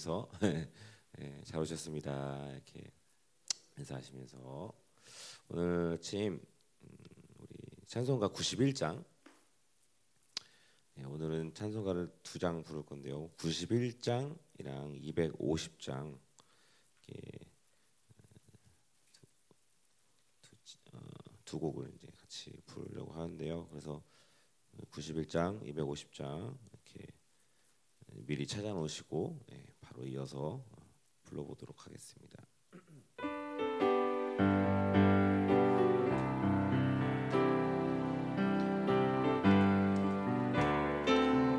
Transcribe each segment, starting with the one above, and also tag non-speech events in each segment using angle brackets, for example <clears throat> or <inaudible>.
인사하시면서 <laughs> 예, 잘 오셨습니다. 이렇게 인사하시면서 오늘 아침 음, 우리 찬송가 91장 예, 오늘은 찬송가를 두 장 부를 건데요. 91장이랑 250장 이렇게 두, 어, 두 곡을 이제 같이 부르려고 하는데요. 그래서 91장, 250장 이렇게 미리 찾아놓으시고 네, 바로 이어서 불러보도록 하겠습니다.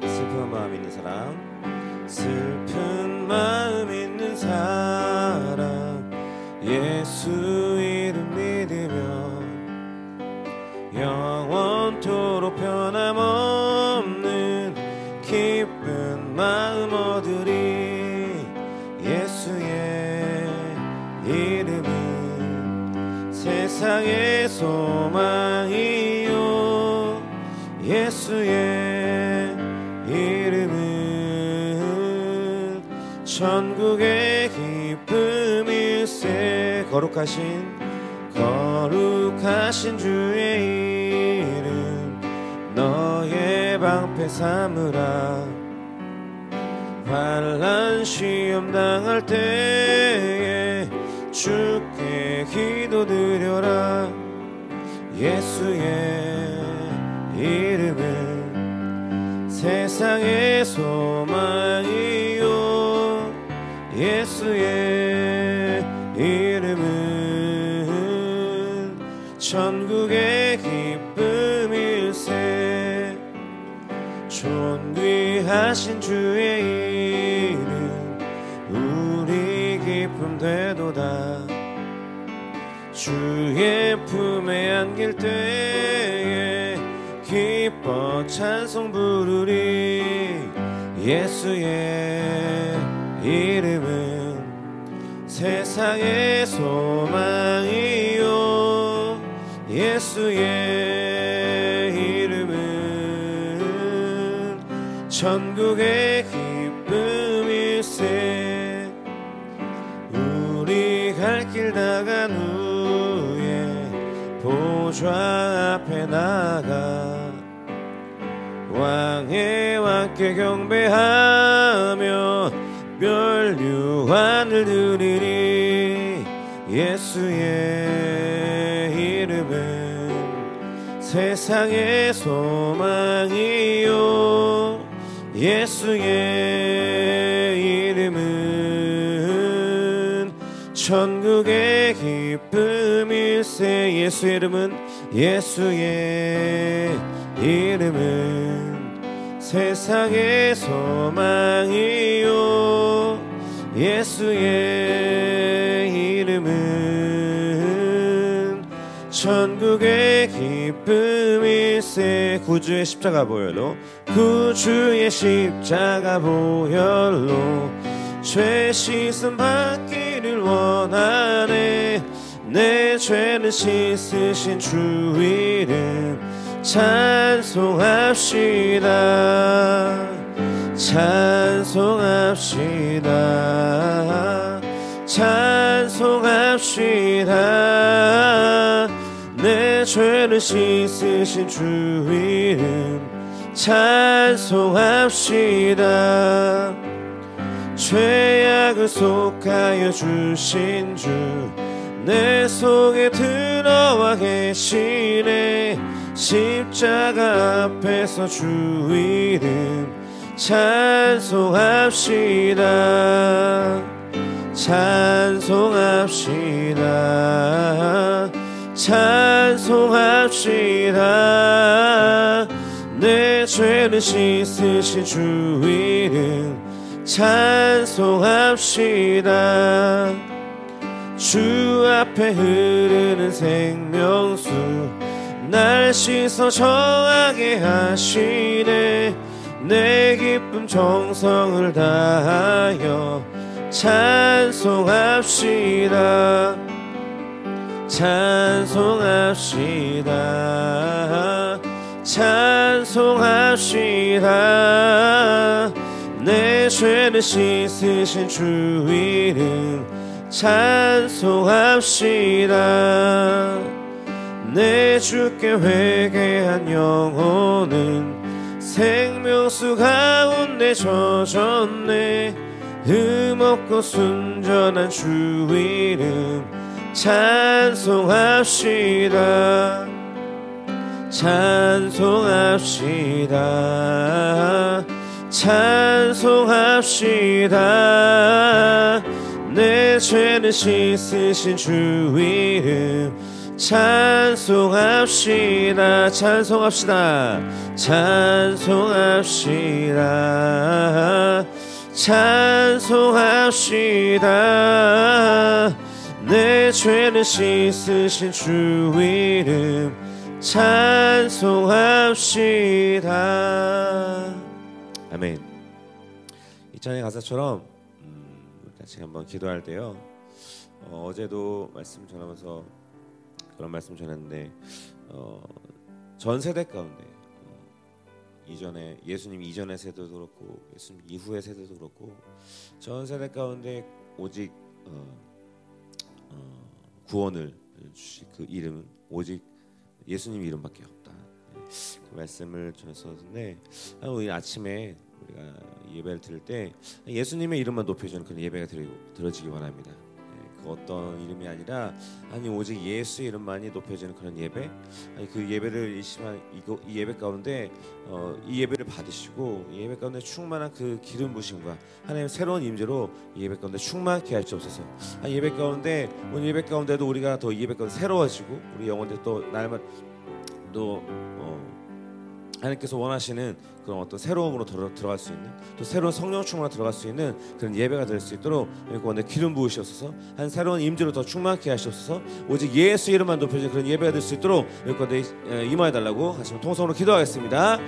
슬픈 마음 있는 사람 슬픈 마음 있는 사람 예수 천국의 기쁨일세 거룩하신 거룩하신 주의 이름 너의 방패 삼으라. 환란 시험 당할 때에 주께 기도드려라. 예수의 이름은 세상의 소망이요 예수의 이름은 천국의 기쁨일세. 존귀하신 주의 이름 우리 기쁨 되도다. 주의 품에 안길 때에 기뻐 찬송 부르리. 예수의 이름은 세상의 소망이요. 예수의 이름은 천국의 기쁨일세. 우리 갈길 다간 후에 보좌 앞에 나가 왕의 왕께 경배하며 멸류관을 드리리 예수의 이름은 세상의 소망이요. 예수의 이름은 천국의 기쁨일세. 예수의 이름은 예수의 이름은 세상의 소망이요. 예수의 이름은 천국의 기쁨일세 구주의 십자가 보혈로 구주의 십자가 보혈로 죄 씻음 받기를 원하네. 내 죄는 씻으신 주 이름 찬송합시다. 찬송합시다 찬송합시다. 내 죄를 씻으신 주 이름 찬송합시다. 죄악을 속하여 주신 주 내 속에 들어와 계시네. 십자가 앞에서 주 이름 찬송합시다 찬송합시다. 찬송합시다. 내 죄를 씻으신 주 이름. 찬송합시다. 주 앞에 흐르는 생명수 날 씻어 정하게 하시네. 내 기쁨 정성을 다하여 찬송합시다. 찬송합시다. 찬송합시다. 내 죄를 씻으신 주 이름 찬송합시다. 내 주께 회개한 영혼은 생명수 가운데 젖었네 흠없고 순전한 주 이름 찬송합시다. 찬송합시다. 찬송합시다. 내 죄는 씻으신 주 이름 찬송합시다. 찬송합시다. 찬송합시다 찬송합시다. 내 죄는 씻으신 주 이름 찬송합시다. 아멘. 이 찬의 가사처럼 음, 같이 한번 기도할 때요. 어, 제도 말씀 전하면서 그런 말씀 전했는데 어, 전 세대 가운데 어, 이전에 예수님 이전의 세대도 그렇고 예수님 이후의 세대도 그렇고 전 세대 가운데 오직 어, 어, 구원을 주시 그 이름은 오직 예수님 이름밖에 없다. 네, 그 말씀을 전했었는데 오늘 아침에 우리가 예배를 드릴 때 예수님의 이름만 높여주는 그런 예배가 들어지기 원합니다. 그 어떤 이름이 아니라 아니 오직 예수의 이름만이 높여지는 그런 예배? 아니 그 예배를 이 시간 이거 이 예배 가운데 어, 이 예배를 받으시고 이 예배 가운데 충만한 그 기름 부심과 하나님 새로운 임재로 이 예배 가운데 충만케 할수없어서. 아, 예배 가운데 오늘 예배 가운데도 우리가 더 예배 가운데 새로워지고 우리 영혼들 또 날마다 또 하나님께서 원하시는 그런 어떤 새로움으로 들어, 들어갈 수 있는 또 새로운 성령 충만으로 들어갈 수 있는 그런 예배가 될 수 있도록 가운데 기름 부으시옵소서 한 새로운 임재로 더 충만케 하시옵소서 오직 예수 이름만 높여진 그런 예배가 될 수 있도록 가운데 임하여 달라고 하시면 통성으로 기도하겠습니다.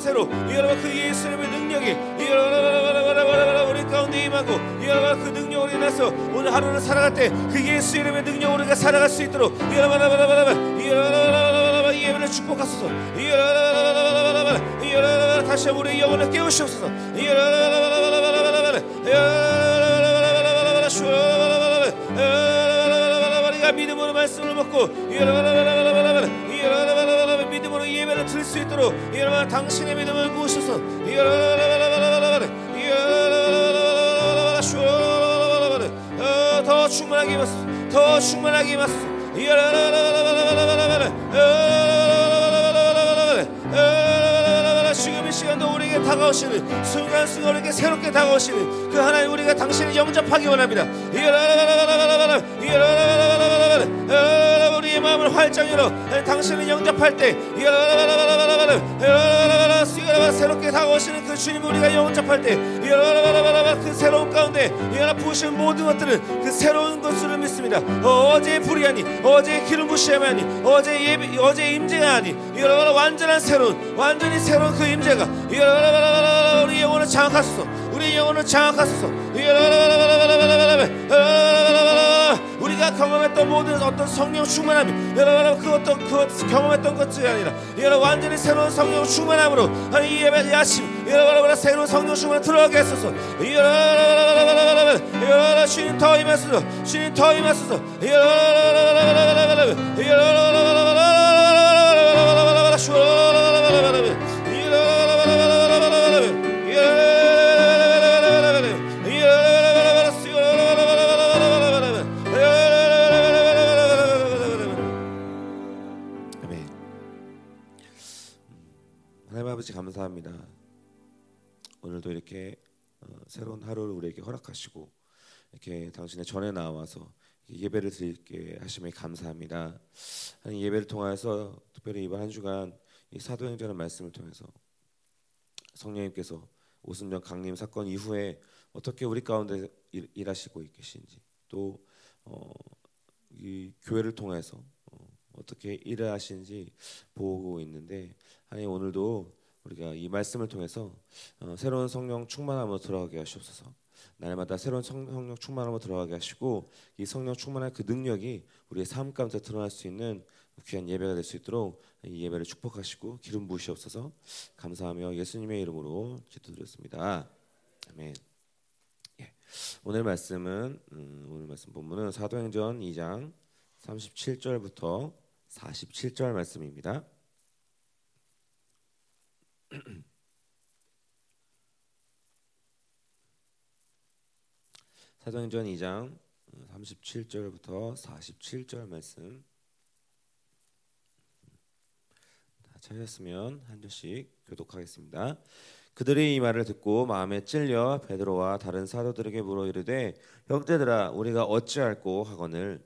권세로 여러분 그 예수 이름의 능력이 우리 가운데 임하고 여러분 그 능력으로 인해서 오늘 하루를 살아갈 때 그 예수 이름의 능력으로 우리가 살아갈 수 있도록 여러분 예배를 축복하소서 다시 한번 우리 영혼을 깨우시옵소서 우리가 믿음으로 말씀을 먹고 믿음으 드릴 수 있도록 여러분 당신의 믿음을 부으셔서. 더 충만하게 임하소서 더 충만하게 임하소서 지금 이 시간도 우리에게 다가오시는 순간순간 우리에게 새롭게 다가오시는 그 하나님 우리가 당신을 영접하기 원합니다 열어 당신을 영접할 때 새롭게 다가오시는 그 주님 우리가 영접할 때 그 새로운 가운데 부으신 모든 것들은 그 새로운 것을 믿습니다 어제의 불이 아니 어제의 기름 부심이 아니 어제 예배 어제 임재가 아니 완전한 새로운 완전히 새로운 그 임재가 우리 영혼을 장악하소서 우리 영혼을 장악하소서 모든 어떤 성령 충만함이 여러분 그 어떤 그 경험했던 것들이 아니라 여러분 완전히 새로운 성령 충만함으로 이 예배 야심 여러분 새로운 성령 충만 들어가게 했소서 여러분 주님 더 임하소서 주님 더 임하소서 여러분 아버지 오늘도 이렇게 어, 새로운 하루를 우리에게 허락하시고 이렇게 당신의 전에 나와서 예배를 드리게 하심에 감사합니다. 하나님 예배를 통해서 특별히 이번 한 주간 이 사도행전의 말씀을 통해서 성령님께서 오순절 강림 사건 이후에 어떻게 우리 가운데 일, 하시고 계신지 또이 어, 교회를 통해서 어, 떻게 일을 하신지 보고 있는데 하나님 오늘도 우리가 이 말씀을 통해서 어, 새로운 성령 충만함으로 들어가게 하시옵소서. 날마다 새로운 성령 충만함으로 들어가게 하시고 이 성령 충만한 그 능력이 우리의 삶 가운데 드러날 수 있는 귀한 예배가 될 수 있도록 이 예배를 축복하시고 기름 부으시옵소서. 감사하며 예수님의 이름으로 기도드렸습니다. 아멘. 예. 오늘 말씀은 음, 오늘 말씀 본문은 사도행전 2장 37절부터 47절 말씀입니다. <clears throat> 사도행전 2장 37절부터 47절 말씀 다 찾았으면 한 절씩 교독하겠습니다. 그들이 이 말을 듣고 마음에 찔려 베드로와 다른 사도들에게 물어 이르되 형제들아 우리가 어찌할꼬 하거늘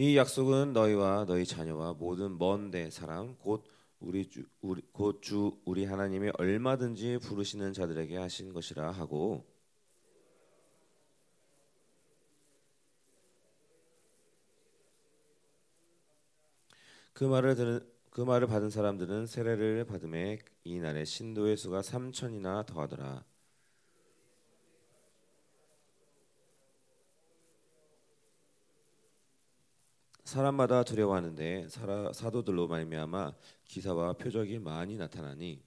이 약속은 너희와 너희 자녀와 모든 먼데 사람 곧 우리 주 우리 곧 주 우리 하나님이 얼마든지 부르시는 자들에게 하신 것이라 하고 그 말을 들은 그 말을 받은 사람들은 세례를 받음에 이 날에 신도의 수가 3천이나 더하더라. 사람마다 두려워하는데 사도들로 말미암아 기사와 표적이 많이 나타나니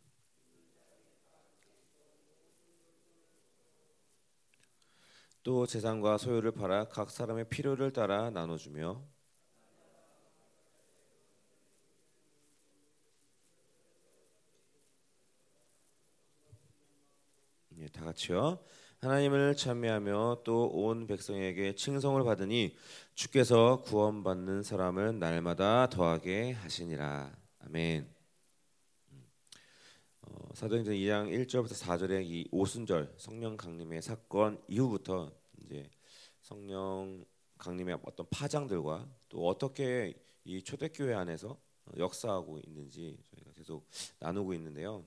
또 재산과 소유를 팔아 각 사람의 필요를 따라 나눠주며 예, 다 같이요. 하나님을 찬미하며 또 온 백성에게 칭송을 받으니 주께서 구원받는 사람을 날마다 더하게 하시니라. 아멘. 어, 사도행전 2장 1절부터 4절의 이 오순절 성령 강림의 사건 이후부터 이제 성령 강림의 어떤 파장들과 또 어떻게 이 초대교회 안에서 역사하고 있는지 저희가 계속 나누고 있는데요.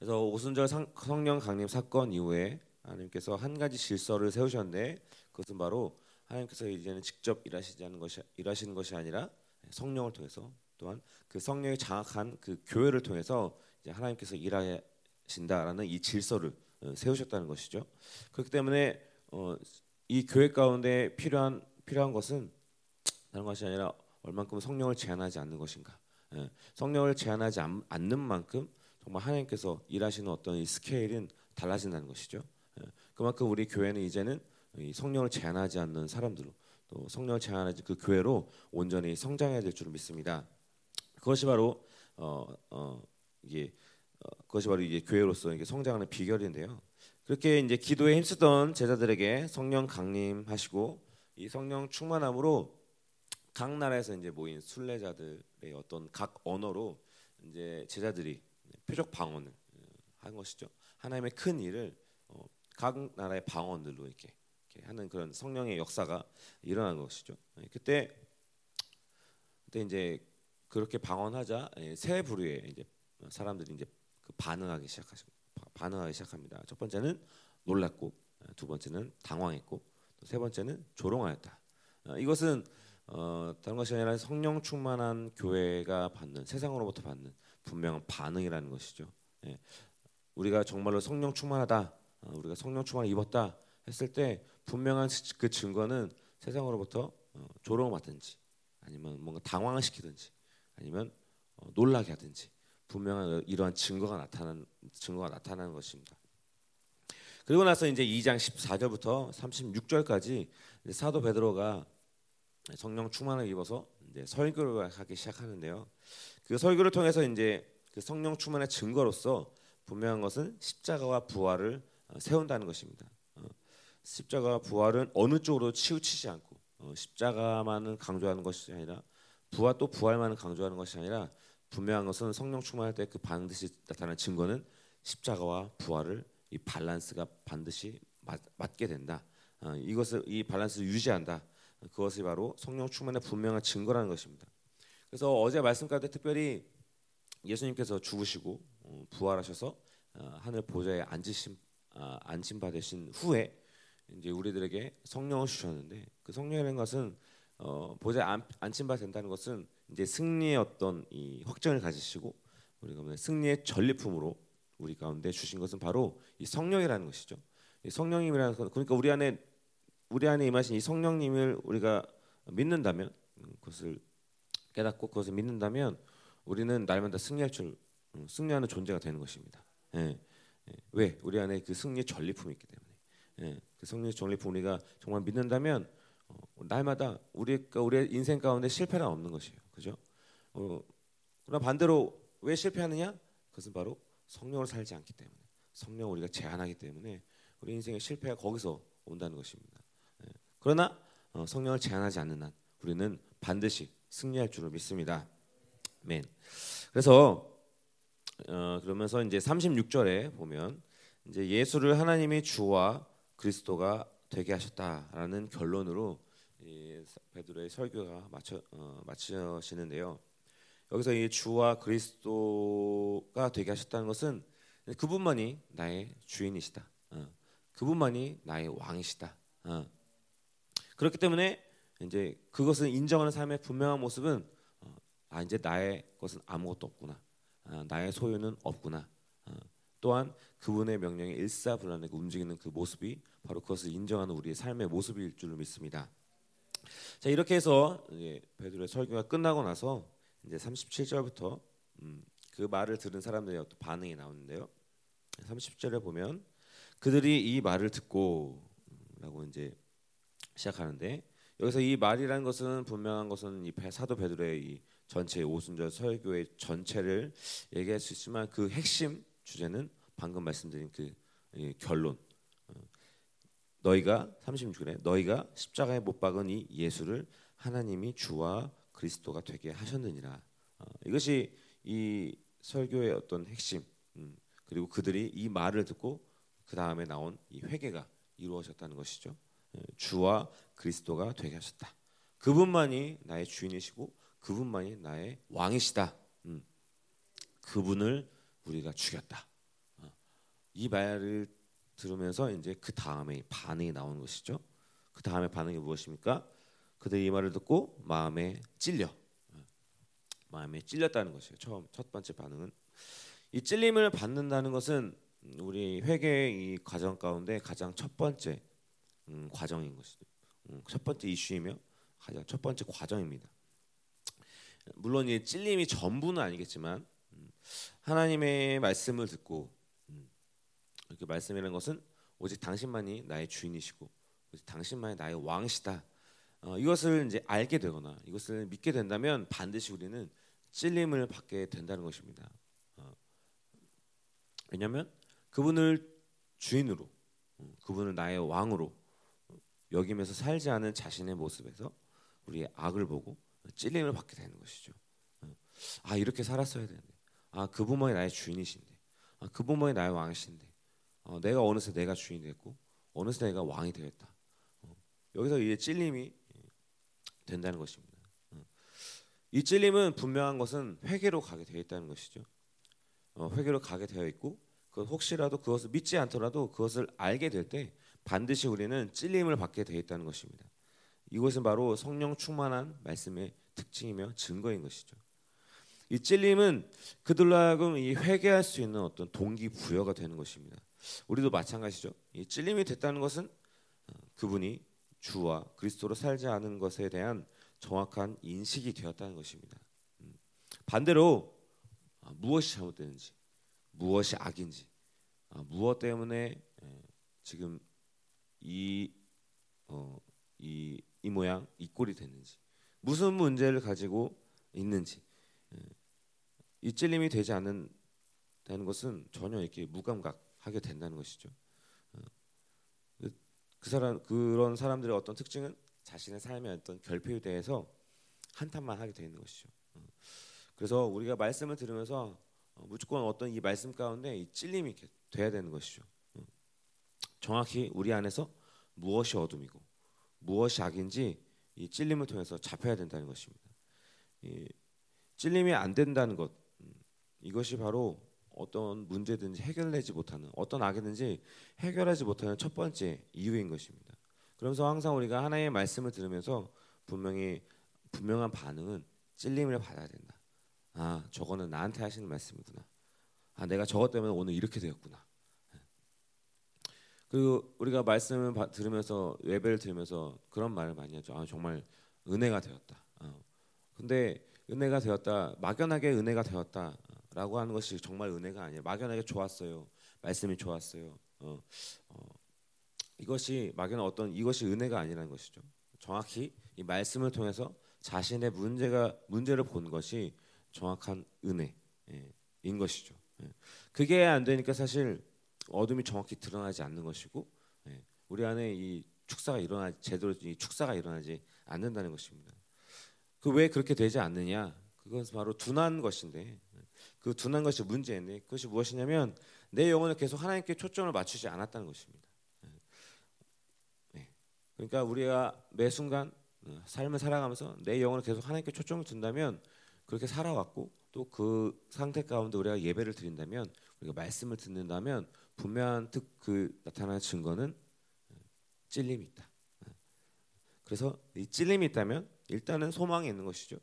그래서 오순절 성령 강림 사건 이후에 하나님께서 한 가지 질서를 세우셨는데 그것은 바로 하나님께서 이제는 직접 일하시지 않는 것이 일하시는 것이 아니라 성령을 통해서 또한 그 성령이 장악한 그 교회를 통해서 이제 하나님께서 일하신다라는 이 질서를 어, 세우셨다는 것이죠. 그렇기 때문에 어, 이 교회 가운데 필요한 필요한 것은 다른 것이 아니라 얼만큼 성령을 제한하지 않는 것인가. 예, 성령을 제한하지 않는 만큼 정말 하나님께서 일하시는 어떤 이 스케일은 달라진다는 것이죠. 예, 그만큼 우리 교회는 이제는 성령을 제한하지 않는 사람들로 또 성령을 제한하지 그 교회로 온전히 성장해야 될 줄 믿습니다. 그것이 바로 어, 어, 이게 어, 그것이 바로 이게 교회로서 이게 성장하는 비결인데요. 그렇게 이제 기도에 힘쓰던 제자들에게 성령 강림하시고 이 성령 충만함으로 각 나라에서 이제 모인 순례자들의 어떤 각 언어로 이제 제자들이 표적 방언을 어, 한 것이죠. 하나님의 큰 일을 어, 각 나라의 방언들로 이렇게 하는 그런 성령의 역사가 일어난 것이죠. 예, 그때 그때 이제 그렇게 방언하자 예, 세 부류의 이제 사람들이 이제 그 반응하기 시작하시 반응하기 시작합니다. 첫 번째는 놀랐고 예, 두 번째는 당황했고 세 번째는 조롱하였다. 어, 이것은 어, 다른 것이 아니라 성령 충만한 교회가 받는 세상으로부터 받는 분명한 반응이라는 것이죠. 예. 우리가 정말로 성령 충만하다, 어, 우리가 성령 충만 입었다 했을 때 분명한 그 증거는 세상으로부터 어, 조롱을 받든지 아니면 뭔가 당황을 시키든지 아니면 어, 놀라게 하든지 분명한 이러한 증거가 나타난 증거가 나타나는 것입니다. 그리고 나서 이제 2장 14절부터 36절까지 사도 베드로가 성령 충만을 입어서 이제 설교를 하기 시작하는데요. 그 설교를 통해서 이제 그 성령 충만의 증거로서 분명한 것은 십자가와 부활을 어, 세운다는 것입니다. 어, 십자가와 부활은 어느 쪽으로 치우치지 않고 어, 십자가만은 강조하는 것이 아니라 부활 또 부활만은 강조하는 것이 아니라 분명한 것은 성령 충만할 때 그 반드시 나타나는 증거는 십자가와 부활을 이 밸런스가 반드시 맞, 맞게 된다. 이것을 이 밸런스를 유지한다. 그것이 바로 성령 충만의 분명한 증거라는 것입니다. 그래서 어제 말씀 가운데 특별히 예수님께서 죽으시고 어, 부활하셔서 어, 하늘 보좌에 앉으심 아, 안심 받으신 후에 이제 우리들에게 성령을 주셨는데 그 성령이라는 것은 어, 보좌에 안심 받 된다는 것은 이제 승리의 어떤 이 확정을 가지시고 우리가 승리의 전리품으로 우리 가운데 주신 것은 바로 이 성령이라는 것이죠. 이 성령님이라는 것 그러니까 우리 안에 우리 안에 임하신 이 성령님을 우리가 믿는다면 음, 그것을 깨닫고 그것을 믿는다면 우리는 날마다 승리할 줄 음, 승리하는 존재가 되는 것입니다. 예, 예. 왜? 우리 안에 그 승리의 전리품이 있기 때문에 예, 그 승리의 전리품 우리가 정말 믿는다면 어, 날마다 우리 우리의 인생 가운데 실패는 없는 것이에요. 그죠? 어, 그러나 반대로 왜 실패하느냐? 그것은 바로 성령을 살지 않기 때문에 성령 우리가 제한하기 때문에 우리 인생의 실패가 거기서 온다는 것입니다. 예. 그러나 어, 성령을 제한하지 않는 한 우리는 반드시 승리할 줄을 믿습니다. 맨. 그래서 어, 그러면서 이제 36절에 보면 이제 예수를 하나님의 주와 그리스도가 되게 하셨다라는 결론으로 이 베드로의 설교가 마쳐 어, 마치시는데요. 여기서 이 주와 그리스도가 되게 하셨다는 것은 그분만이 나의 주인이시다. 어, 그분만이 나의 왕이시다. 어. 그렇기 때문에 이제 그것을 인정하는 삶의 분명한 모습은 어, 아 이제 나의 것은 아무것도 없구나. 아, 나의 소유는 없구나. 아, 또한 그분의 명령에 일사불란하게 움직이는 그 모습이 바로 그것을 인정하는 우리의 삶의 모습일 줄로 믿습니다. 자 이렇게 해서 베드로의 설교가 끝나고 나서 이제 37절부터 음, 그 말을 들은 사람들의 어떤 반응이 나오는데요. 30절에 보면 그들이 이 말을 듣고라고 이제 시작하는데 여기서 이 말이라는 것은 분명한 것은 이 사도 베드로의 이 전체 오순절 설교의 전체를 얘기할 수 있지만 그 핵심 주제는 방금 말씀드린 그 결론. 어, 너희가 36절에 너희가 십자가에 못 박은 이 예수를 하나님이 주와 그리스도가 되게 하셨느니라. 어, 이것이 이 설교의 어떤 핵심. 음, 그리고 그들이 이 말을 듣고 그 다음에 나온 이 회개가 이루어졌다는 것이죠. 예, 주와 그리스도가 되게 하셨다. 그분만이 나의 주인이시고 그분만이 나의 왕이시다. 음. 그분을 우리가 죽였다. 어. 이 말을 들으면서 이제 그 다음에 반응이 나오는 것이죠. 그 다음에 반응이 무엇입니까? 그들이 이 말을 듣고 마음에 찔려. 어. 마음에 찔렸다는 것이에요. 처음 첫 번째 반응은 이 찔림을 받는다는 것은 우리 회개의 이 과정 가운데 가장 첫 번째 음, 과정인 것이죠. 음, 첫 번째 이슈이며 가장 첫 번째 과정입니다. 물론 이 찔림이 전부는 아니겠지만 음, 하나님의 말씀을 듣고 음, 이렇게 말씀이라는 것은 오직 당신만이 나의 주인이시고 오직 당신만이 나의 왕이시다. 어, 이것을 이제 알게 되거나 이것을 믿게 된다면 반드시 우리는 찔림을 받게 된다는 것입니다. 어, 왜냐하면 그분을 주인으로, 음, 그분을 나의 왕으로 여기면서 살지 않은 자신의 모습에서 우리의 악을 보고 찔림을 받게 되는 것이죠. 아 이렇게 살았어야 되는데, 아 그분만이 나의 주인이신데, 아 그분만이 나의 왕이신데, 어, 내가 어느새 내가 주인이 됐고 어느새 내가 왕이 되었다. 여기서 이제 찔림이 된다는 것입니다. 이 찔림은 분명한 것은 회개로 가게 되어 있다는 것이죠. 어, 회개로 가게 되어 있고 그 혹시라도 그것을 믿지 않더라도 그것을 알게 될 때 반드시 우리는 찔림을 받게 되어 있다는 것입니다. 이것은 바로 성령 충만한 말씀의 특징이며 증거인 것이죠. 이 찔림은 그들로 하여금 이 회개할 수 있는 어떤 동기 부여가 되는 것입니다. 우리도 마찬가지죠. 이 찔림이 됐다는 것은 어, 그분이 주와 그리스도로 살지 않은 것에 대한 정확한 인식이 되었다는 것입니다. 음. 반대로 아, 무엇이 잘못되는지, 무엇이 악인지, 아, 무엇 때문에 지금 이, 어, 이, 이 모양, 이 꼴이 됐는지, 무슨 문제를 가지고 있는지, 이 찔림이 되지 않는다는 것은 전혀 이렇게 무감각하게 된다는 것이죠. 어, 그, 그 사람 그런 사람들의 어떤 특징은 자신의 삶의 어떤 결핍에 대해서 한탄만 하게 되는 것이죠. 어, 그래서 우리가 말씀을 들으면서 어, 무조건 어떤 이 말씀 가운데 이 찔림이 돼야 되는 것이죠. 정확히 우리 안에서 무엇이 어둠이고 무엇이 악인지 이 찔림을 통해서 잡혀야 된다는 것입니다. 찔림이 안 된다는 것 이것이 바로 어떤 문제든지 해결되지 못하는 어떤 악이든지 해결하지 못하는 첫 번째 이유인 것입니다. 그러면서 항상 우리가 하나님의 말씀을 들으면서 분명히 분명한 반응은 찔림을 받아야 된다. 아, 저거는 나한테 하시는 말씀이구나. 아, 내가 저것 때문에 오늘 이렇게 되었구나. 그리고 우리가 말씀을 들으면서 예배를 들으면서 그런 말을 많이 하죠. 아, 정말 은혜가 되었다. 어. 근데 은혜가 되었다. 막연하게 은혜가 되었다. 라고 하는 것이 정말 은혜가 아니에요. 막연하게 좋았어요. 말씀이 좋았어요. 어, 어, 이것이 막연한 어떤 이것이 은혜가 아니라는 것이죠. 정확히 이 말씀을 통해서 자신의 문제가 문제를 본 것이 정확한 은혜인 예, 것이죠. 예. 그게 안 되니까 사실 어둠이 정확히 드러나지 않는 것이고 예, 우리 안에 이 축사가 일어나 제대로 이 축사가 일어나지 않는다는 것입니다. 그 왜 그렇게 되지 않느냐? 그것은 바로 둔한 것인데 그 둔한 것이 문제인데 그것이 무엇이냐면 내 영혼을 계속 하나님께 초점을 맞추지 않았다는 것입니다. 네. 그러니까 우리가 매 순간 어, 삶을 살아가면서 내 영혼을 계속 하나님께 초점을 둔다면 그렇게 살아왔고 또 그 상태 가운데 우리가 예배를 드린다면 우리가 말씀을 듣는다면 분명한 그 나타나는 증거는 어, 찔림이 있다. 어. 그래서 이 찔림이 있다면 일단은 소망이 있는 것이죠.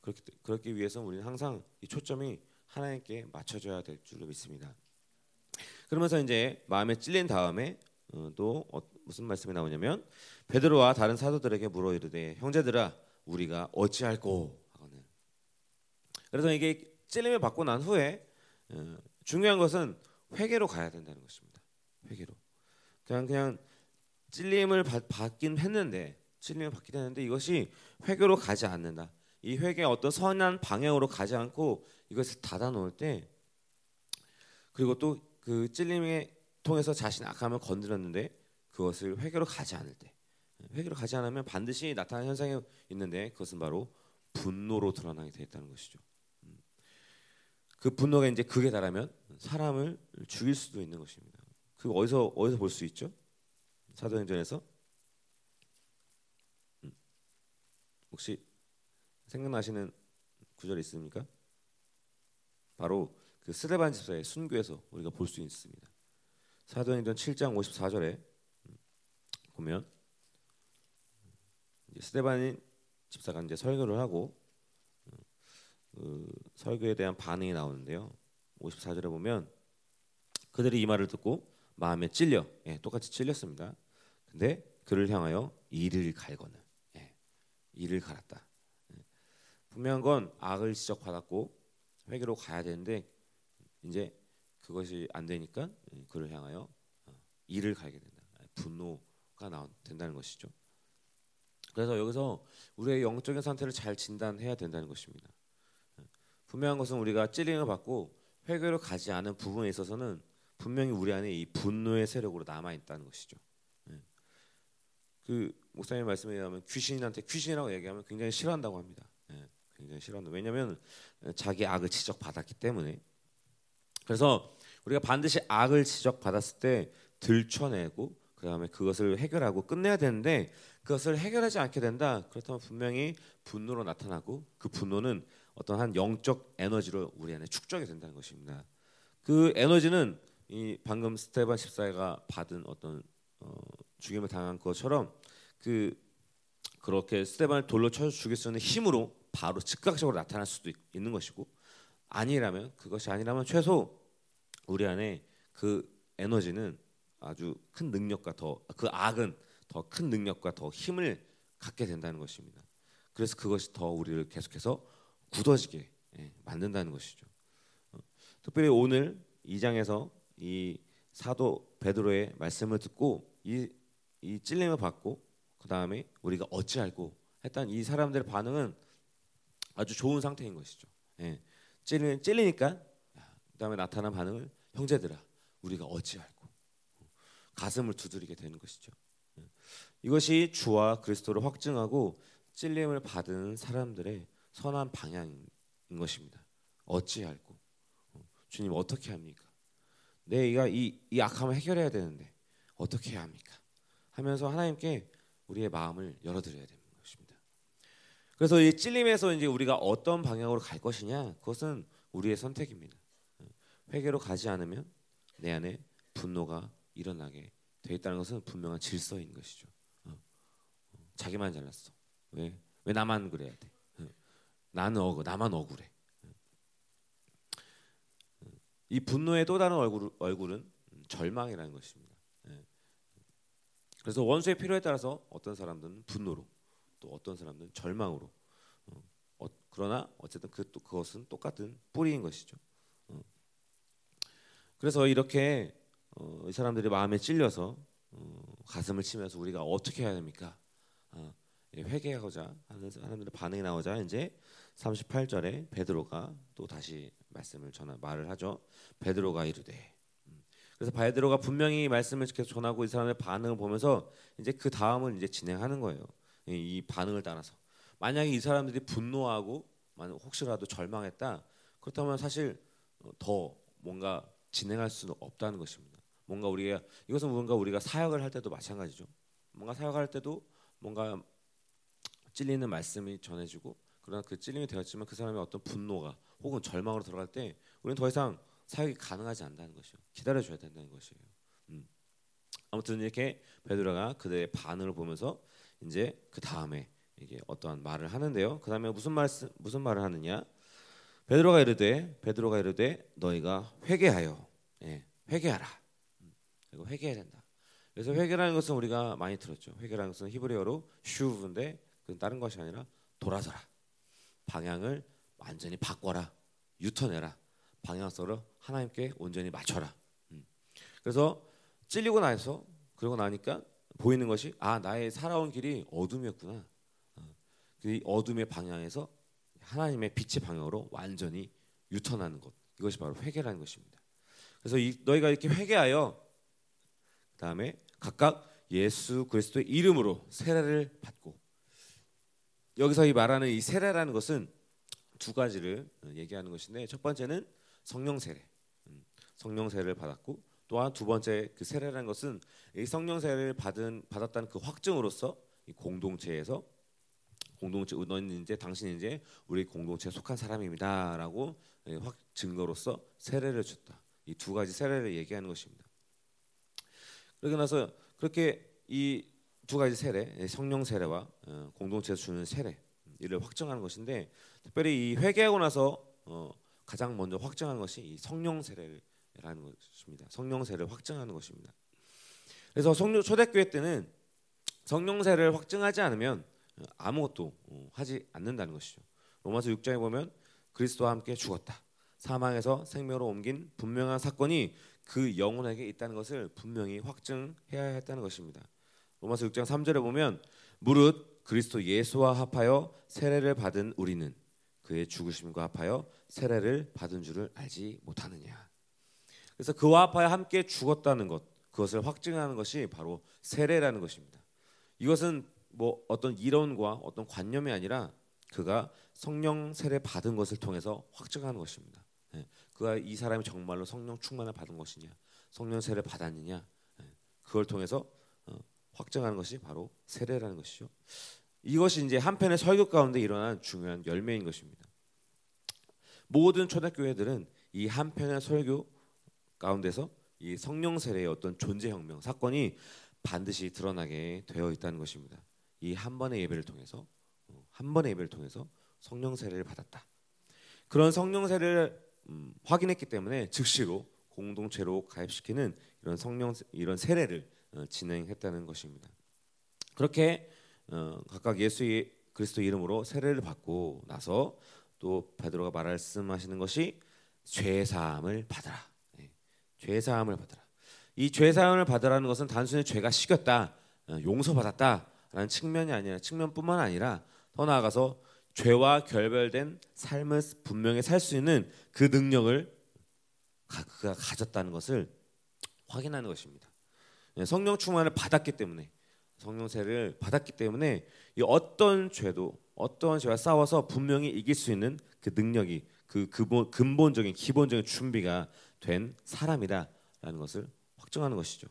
그렇기, 그렇기 위해서 우리는 항상 이 초점이 하나님께 맞춰져야 될 줄로 믿습니다. 그러면서 이제 마음에 찔린 다음에 어, 또 어, 무슨 말씀이 나오냐면 베드로와 다른 사도들에게 물어 이르되 형제들아 우리가 어찌할꼬 하거든. 그래서 이게 찔림을 받고 난 후에 어, 중요한 것은 회개로 가야 된다는 것입니다. 회개로. 그냥 그냥 찔림을 받, 받긴 했는데 찔림을 받긴 했는데 이것이 회개로 가지 않는다. 이 회개의 어떤 선한 방향으로 가지 않고 이것을 닫아 놓을 때 그리고 또 그 찔림에 통해서 자신 악함을 건드렸는데 그것을 회개로 가지 않을 때 회개로 가지 않으면 반드시 나타나는 현상이 있는데 그것은 바로 분노로 드러나게 되었다는 것이죠. 음. 그 분노가 이제 극에 달하면 사람을 죽일 수도 있는 것입니다. 그 어디서 어디서 볼 수 있죠? 사도행전에서 음. 혹시 생각나시는 구절 있습니까? 바로 그 스데반 집사의 순교에서 우리가 볼 수 있습니다. 사도행전 7장 54절에 보면 스데반 집사가 이제 설교를 하고 그 설교에 대한 반응이 나오는데요. 54절에 보면 그들이 이 말을 듣고 마음에 찔려, 예, 똑같이 찔렸습니다. 근데 그를 향하여 이를 갈거는, 예, 이를 갈았다. 분명한 건 악을 지적받았고 회개로 가야 되는데 이제 그것이 안 되니까 그를 향하여 일을 가게 된다. 분노가 나 된다는 것이죠. 그래서 여기서 우리의 영적인 상태를 잘 진단해야 된다는 것입니다. 분명한 것은 우리가 찔림을 받고 회개로 가지 않은 부분에 있어서는 분명히 우리 안에 이 분노의 세력으로 남아 있다는 것이죠. 그 목사님 말씀에 의하면 귀신한테 귀신이라고 얘기하면 굉장히 싫어한다고 합니다. 굉장히 싫어한다. 왜냐하면 자기 악을 지적받았기 때문에. 그래서 우리가 반드시 악을 지적받았을 때 들춰내고 그 다음에 그것을 해결하고 끝내야 되는데 그것을 해결하지 않게 된다. 그렇다면 분명히 분노로 나타나고 그 분노는 어떤 한 영적 에너지로 우리 안에 축적이 된다는 것입니다. 그 에너지는 이 방금 스테반 십사가 받은 어떤 어, 죽임을 당한 것처럼 그 그렇게 스테반을 돌로 쳐 죽일 수 있는 힘으로 바로 즉각적으로 나타날 수도 있는 것이고 아니라면 그것이 아니라면 최소 우리 안에 그 에너지는 아주 큰 능력과 더 그 악은 더 큰 능력과 더 힘을 갖게 된다는 것입니다. 그래서 그것이 더 우리를 계속해서 굳어지게 예, 만든다는 것이죠. 어, 특별히 오늘 2장에서 이 사도 베드로의 말씀을 듣고 이, 이 찔림을 받고 그 다음에 우리가 어찌알고 했던 이 사람들의 반응은 아주 좋은 상태인 것이죠. 예. 찔리, 찔리니까 그 다음에 나타난 반응을 형제들아 우리가 어찌알고 가슴을 두드리게 되는 것이죠. 예. 이것이 주와 그리스도를 확증하고 찔림을 받은 사람들의 선한 방향인 것입니다. 어찌알고 주님 어떻게 합니까? 내가 이, 이 악함을 해결해야 되는데 어떻게 해야 합니까? 하면서 하나님께 우리의 마음을 열어드려야 됩니다. 그래서 이 찔림에서 이제 우리가 어떤 방향으로 갈 것이냐 그것은 우리의 선택입니다. 회개로 가지 않으면 내 안에 분노가 일어나게 돼 있다는 것은 분명한 질서인 것이죠. 어. 자기만 잘났어. 왜? 왜 나만 그래야 돼? 어. 나는 억 나만 억울해. 어. 이 분노의 또 다른 얼굴, 얼굴은 절망이라는 것입니다. 예. 그래서 원수의 필요에 따라서 어떤 사람들은 분노로 또 어떤 사람들은 절망으로. 어, 어, 그러나 어쨌든 그또 그것은 똑같은 뿌리인 것이죠. 어. 그래서 이렇게 어, 이 사람들이 마음에 찔려서 어, 가슴을 치면서 우리가 어떻게 해야 됩니까? 어, 회개하고자 하는 사람들의 반응이 나오자 이제 38절에 베드로가 또 다시 말씀을 전하 말을 하죠. 베드로가 이르되 음. 그래서 베드로가 분명히 말씀을 계속 전하고 이 사람의 반응을 보면서 이제 그 다음을 이제 진행하는 거예요. 이 반응을 따라서 만약에 이 사람들이 분노하고 혹시라도 절망했다 그렇다면 사실 어, 더 뭔가 진행할 수는 없다는 것입니다. 뭔가 우리가 이것은 뭔가 우리가 사역을 할 때도 마찬가지죠. 뭔가 사역할 때도 뭔가 찔리는 말씀이 전해지고 그러나 그 찔림이 되었지만 그 사람의 어떤 분노가 혹은 절망으로 들어갈 때 우리는 더 이상 사역이 가능하지 않다는 것이요. 기다려줘야 된다는 것이에요. 음. 아무튼 이렇게 베드로가 그들의 반응을 보면서 이제 그 다음에 이게 어떠한 말을 하는데요. 그 다음에 무슨 말 무슨 말을 하느냐? 베드로가 이르되 베드로가 이르되 너희가 회개하여 예, 회개하라. 이거 회개해야 된다. 그래서 회개라는 것은 우리가 많이 들었죠. 회개라는 것은 히브리어로 슈브인데 그 다른 것이 아니라 돌아서라. 방향을 완전히 바꿔라. 유턴해라. 방향성을 하나님께 온전히 맞춰라. 음. 그래서 찔리고 나서 그러고 나니까 보이는 것이 아 나의 살아온 길이 어둠이었구나. 어, 그 어둠의 방향에서 하나님의 빛의 방향으로 완전히 유턴하는 것 이것이 바로 회개라는 것입니다. 그래서 이, 너희가 이렇게 회개하여 그다음에 각각 예수 그리스도의 이름으로 세례를 받고 여기서 이 말하는 이 세례라는 것은 두 가지를 얘기하는 것인데 첫 번째는 성령 세례, 음, 성령 세례를 받았고 또한 두 번째 그 세례라는 것은 이 성령 세례를 받은 받았다는 그 확증으로서 이 공동체에서 공동체 너는 이제 당신 이제 우리 공동체에 속한 사람입니다라고 예, 확 증거로서 세례를 줬다. 이 두 가지 세례를 얘기하는 것입니다. 그러고 나서 그렇게 이 두 가지 세례, 예, 성령 세례와 어, 공동체에서 주는 세례 이를 확정하는 것인데 특별히 이 회개하고 나서 어, 가장 먼저 확정하는 것이 이 성령 세례를 라는 것입니다. 성령세를 확증하는 것입니다. 그래서 성령 초대교회 때는 성령세를 확증하지 않으면 아무것도 어, 하지 않는다는 것이죠. 로마서 6장에 보면 그리스도와 함께 죽었다. 사망에서 생명으로 옮긴 분명한 사건이 그 영혼에게 있다는 것을 분명히 확증해야 했다는 것입니다. 로마서 6장 3절에 보면 무릇 그리스도 예수와 합하여 세례를 받은 우리는 그의 죽으심과 합하여 세례를 받은 줄을 알지 못하느냐. 그래서 그와 합하여 함께 죽었다는 것 그것을 확증하는 것이 바로 세례라는 것입니다. 이것은 뭐 어떤 이론과 어떤 관념이 아니라 그가 성령 세례 받은 것을 통해서 확증하는 것입니다. 예. 그가 이 사람이 정말로 성령 충만을 받은 것이냐, 성령 세례 받았느냐, 예. 그걸 통해서 어, 확정하는 것이 바로 세례라는 것이죠. 이것이 이제 한편의 설교 가운데 일어난 중요한 열매인 것입니다. 모든 초대교회들은 이 한편의 설교 가운데서 이 성령 세례의 어떤 존재 혁명 사건이 반드시 드러나게 되어 있다는 것입니다. 이 한 번의 예배를 통해서 어, 한 번의 예배를 통해서 성령 세례를 받았다. 그런 성령 세례를 음, 확인했기 때문에 즉시로 공동체로 가입시키는 이런 성령 이런 세례를 어, 진행했다는 것입니다. 그렇게 어, 각각 예수 그리스도 이름으로 세례를 받고 나서 또 베드로가 말씀하시는 것이 죄 사함을 받으라. 네. 죄 사함을 받으라. 이 죄 사함을 받으라는 것은 단순히 죄가 식었다, 어, 용서받았다라는 측면이 아니라 측면뿐만 아니라 더 나아가서 죄와 결별된 삶을 분명히 살 수 있는 그 능력을 그가 가졌다는 것을 확인하는 것입니다. 네, 성령 충만을 받았기 때문에 성령세를 받았기 때문에 이 어떤 죄도 어떤 죄와 싸워서 분명히 이길 수 있는 그 능력이 그 근본, 적인 기본적인 준비가 된 사람이다라는 것을 확정하는 것이죠.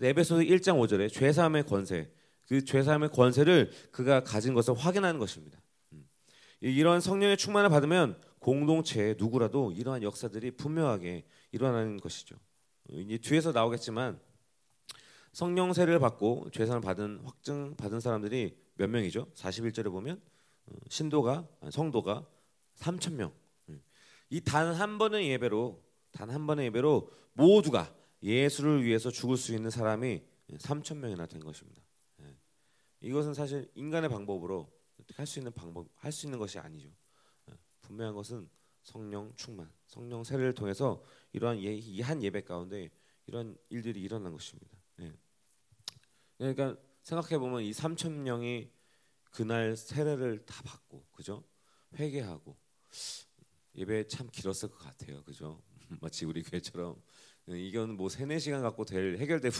에베소서 1장 5절에 죄 사함의 권세, 그 죄 사함의 권세를 그가 가진 것을 확인하는 것입니다. 이런 성령의 충만을 받으면 공동체에 누구라도 이러한 역사들이 분명하게 일어나는 것이죠. 이제 뒤에서 나오겠지만 성령 세를 받고 죄상을 받은 확증 받은 사람들이 몇 명이죠? 41절에 보면 어, 신도가 성도가 3천 명. 이 단 한 번의 예배로 단 한 번의 예배로 모두가 예수를 위해서 죽을 수 있는 사람이 3천 명이나 된 것입니다. 예. 이것은 사실 인간의 방법으로 할 수 있는 방법 할 수 있는 것이 아니죠. 예. 분명한 것은 성령 충만, 성령 세례를 통해서 이러한 이한 예배 가운데 이런 일들이 일어난 것입니다. 예. 그러니까 생각해 보면 이 3천 명이 그날 세례를 다 받고 그죠? 회개하고 예배 참 길었을 것 같아요. 그죠? <laughs> 마치 우리 교회처럼 이건 뭐 세네 시간 갖고 될 해결될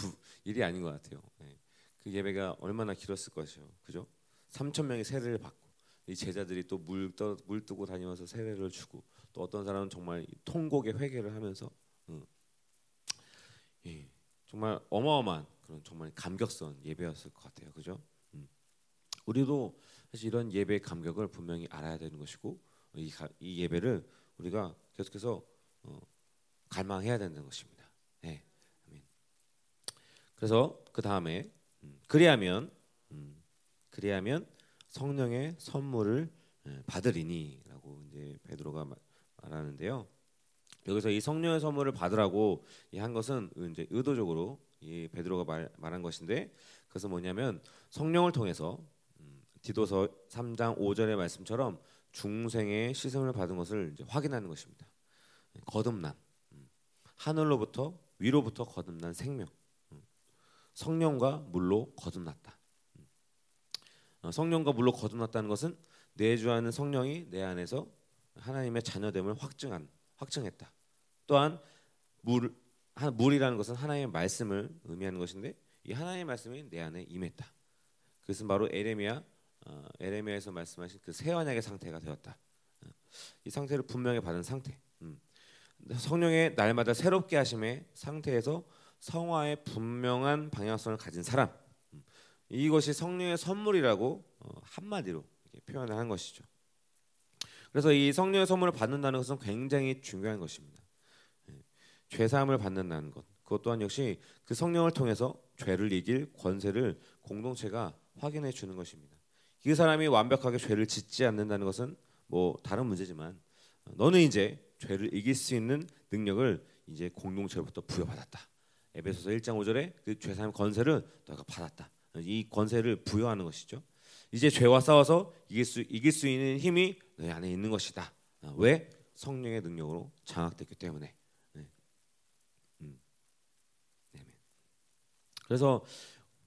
일이 아닌 것 같아요. 예. 그 예배가 얼마나 길었을 것이요. 그죠? 3천 명이 세례를 받고 이 제자들이 또 물 물 뜨고 다니면서 세례를 주고 또 어떤 사람은 정말 통곡의 회개를 하면서 응. 예. 정말 어마어마한 그런 정말 감격스러운 예배였을 것 같아요. 그죠? 음. 우리도 사실 이런 예배의 감격을 분명히 알아야 되는 것이고 이, 가, 이 예배를 우리가 계속해서 어, 갈망해야 되는 것입니다. 네. 그래서 그 다음에 음, 그리하면 음, 그리하면 성령의 선물을 예, 받으리니라고 이제 베드로가 말하는데요. 여기서 이 성령의 선물을 받으라고 한 것은 이제 의도적으로 이 베드로가 말, 말한 것인데 그것은 뭐냐면 성령을 통해서 음, 디도서 3장 5절의 말씀처럼 중생의 시선을 받은 것을 확인하는 것입니다. 거듭남, 음, 하늘로부터 위로부터 거듭난 생명, 음, 성령과 물로 거듭났다. 어, 성령과 물로 거듭났다는 것은 내주하는 성령이 내 안에서 하나님의 자녀됨을 확증한 확증했다. 또한 물 물이라는 것은 하나님의 말씀을 의미하는 것인데 이 하나님의 말씀이 내 안에 임했다. 그것은 바로 에레미야 어, 에레미야에서 말씀하신 그 새 언약의 상태가 되었다. 어, 이 상태를 분명히 받은 상태. 음. 성령의 날마다 새롭게 하심의 상태에서 성화의 분명한 방향성을 가진 사람. 음. 이것이 성령의 선물이라고 어, 한마디로 표현을 한 것이죠. 그래서 이 성령의 선물을 받는다는 것은 굉장히 중요한 것입니다. 예. 죄 사함을 받는다는 것. 그것 또한 역시 그 성령을 통해서 죄를 이길 권세를 공동체가 확인해 주는 것입니다. 이 사람이 완벽하게 죄를 짓지 않는다는 것은 뭐 다른 문제지만 너는 이제 죄를 이길 수 있는 능력을 이제 공동체로부터 부여받았다. 에베소서 1장 5절에 그 죄 사함 권세를 너가 받았다. 이 권세를 부여하는 것이죠. 이제 죄와 싸워서 이길 수 이길 수 있는 힘이 내 안에 있는 것이다. 아, 왜 성령의 능력으로 장악됐기 때문에. 네. 음. 네. 그래서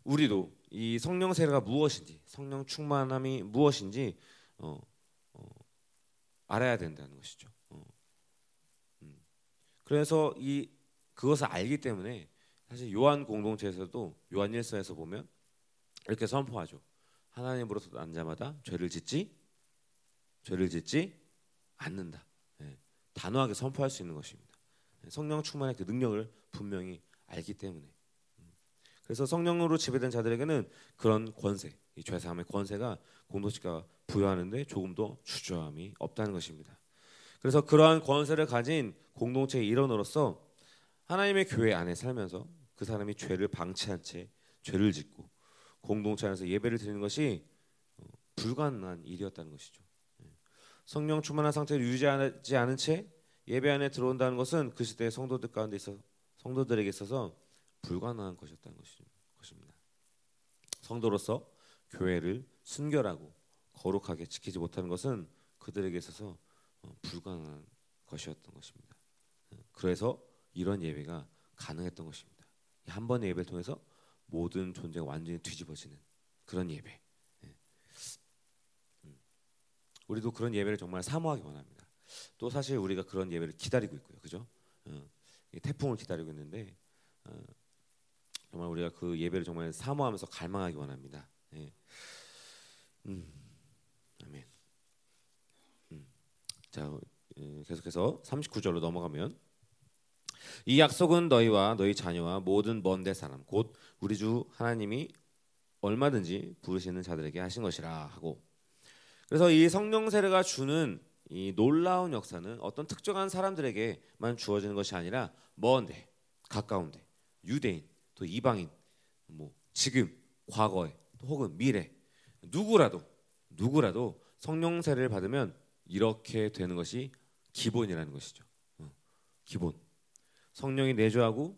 우리도 이 성령 세례가 무엇인지, 성령 충만함이 무엇인지 어, 어, 알아야 된다는 것이죠. 어. 음. 그래서 이 그것을 알기 때문에 사실 요한 공동체에서도 요한 일서에서 보면 이렇게 선포하죠. 하나님으로서 난 자마다 죄를 짓지 죄를 짓지 않는다. 예, 단호하게 선포할 수 있는 것입니다. 예, 성령 충만의 그 능력을 분명히 알기 때문에. 음. 그래서 성령으로 지배된 자들에게는 그런 권세, 이 죄사함의 권세가 공동체가 부여하는데 조금도 주저함이 없다는 것입니다. 그래서 그러한 권세를 가진 공동체의 일원으로서 하나님의 교회 안에 살면서 그 사람이 죄를 방치한 채 죄를 짓고 공동체 안에서 예배를 드리는 것이 어, 불가능한 일이었다는 것이죠. 예. 성령 충만한 상태를 유지하지 않은 채 예배 안에 들어온다는 것은 그 시대 성도들 가운데 있어 성도들에게 있어서 불가능한 것이었다는 것입니다. 성도로서 교회를 순결하고 거룩하게 지키지 못하는 것은 그들에게 있어서 어, 불가능한 것이었던 것입니다. 예. 그래서 이런 예배가 가능했던 것입니다. 한 번의 예배를 통해서 모든 존재가 완전히 뒤집어지는 그런 예배. 예. 음. 우리도 그런 예배를 정말 사모하기 원합니다. 또 사실 우리가 그런 예배를 기다리고 있고요, 그죠? 어, 태풍을 기다리고 있는데 어, 정말 우리가 그 예배를 정말 사모하면서 갈망하기 원합니다. 예. 음, 아멘. 음. 자, 예, 계속해서 39절로 넘어가면 이 약속은 너희와 너희 자녀와 모든 먼데 사람 곧 우리 주 하나님이 얼마든지 부르시는 자들에게 하신 것이라 하고 그래서 이 성령 세례가 주는 이 놀라운 역사는 어떤 특정한 사람들에게만 주어지는 것이 아니라 먼데 가까운데 유대인 또 이방인 뭐 지금 과거에 혹은 미래 누구라도 누구라도 성령 세례를 받으면 이렇게 되는 것이 기본이라는 것이죠. 어, 기본. 성령이 내주하고